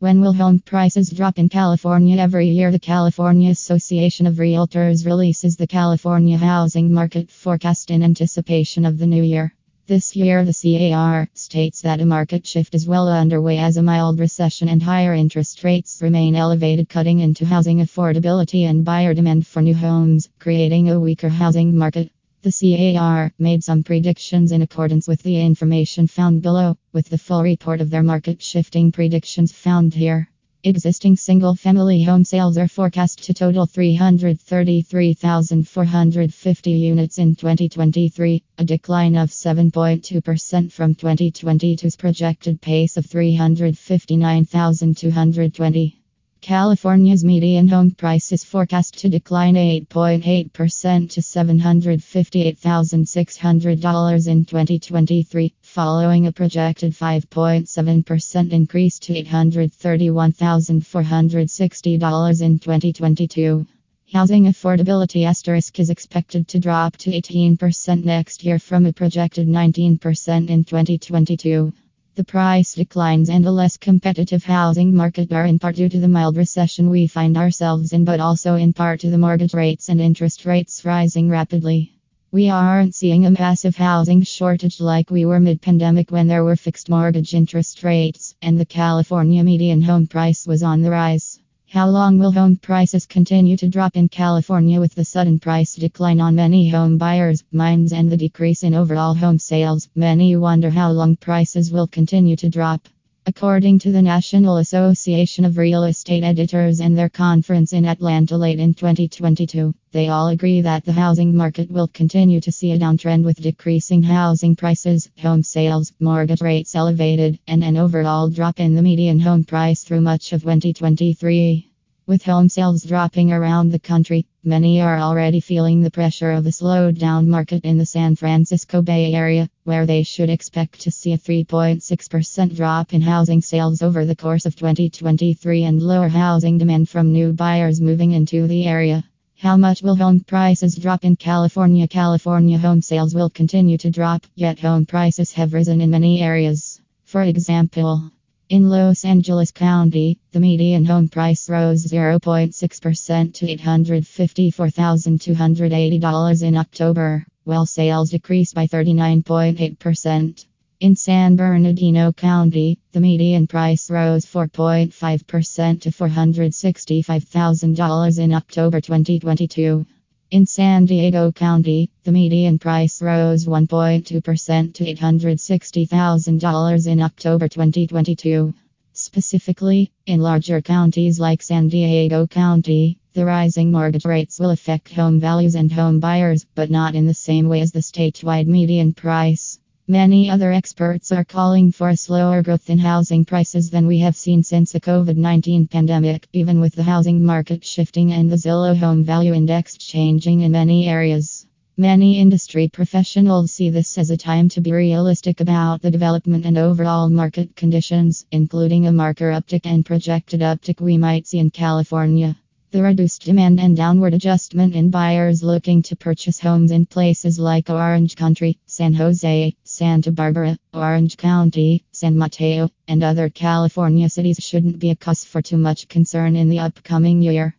When will home prices drop in California? Every year, the California Association of Realtors releases the California housing market forecast in anticipation of the new year. This year, the CAR states that a market shift is well underway as a mild recession and higher interest rates remain elevated, cutting into housing affordability and buyer demand for new homes, creating a weaker housing market. The CAR made some predictions in accordance with the information found below, with the full report of their market shifting predictions found here. Existing single family home sales are forecast to total 333,450 units in 2023, a decline of 7.2% from 2022's projected pace of 359,220. California's median home price is forecast to decline 8.8% to $758,600 in 2023, following a projected 5.7% increase to $831,460 in 2022. Housing affordability asterisk is expected to drop to 18% next year from a projected 19% in 2022. The price declines and a less competitive housing market are in part due to the mild recession we find ourselves in, but also in part to the mortgage rates and interest rates rising rapidly. We aren't seeing a massive housing shortage like we were mid pandemic when there were fixed mortgage interest rates and the California median home price was on the rise. How long will home prices continue to drop in California with the sudden price decline on many home buyers' minds and the decrease in overall home sales? Many wonder how long prices will continue to drop. According to the National Association of Real Estate Editors and their conference in Atlanta late in 2022, they all agree that the housing market will continue to see a downtrend with decreasing housing prices, home sales, mortgage rates elevated, and an overall drop in the median home price through much of 2023. With home sales dropping around the country, many are already feeling the pressure of a slowed down market in the San Francisco Bay Area, where they should expect to see a 3.6% drop in housing sales over the course of 2023 and lower housing demand from new buyers moving into the area. How much will home prices drop in California? California home sales will continue to drop, yet home prices have risen in many areas. For example, in Los Angeles County, the median home price rose 0.6% to $854,280 in October, while sales decreased by 39.8%. In San Bernardino County, the median price rose 4.5% to $465,000 in October 2022. In San Diego County, the median price rose 1.2% to $860,000 in October 2022. Specifically, in larger counties like San Diego County, the rising mortgage rates will affect home values and home buyers, but not in the same way as the statewide median price. Many other experts are calling for a slower growth in housing prices than we have seen since the COVID 19 pandemic, even with the housing market shifting and the Zillow Home Value Index changing in many areas. Many industry professionals see this as a time to be realistic about the development and overall market conditions, including a marker uptick and projected uptick we might see in California. The reduced demand and downward adjustment in buyers looking to purchase homes in places like Orange County, San Jose, Santa Barbara, Orange County, San Mateo, and other California cities shouldn't be a cause for too much concern in the upcoming year.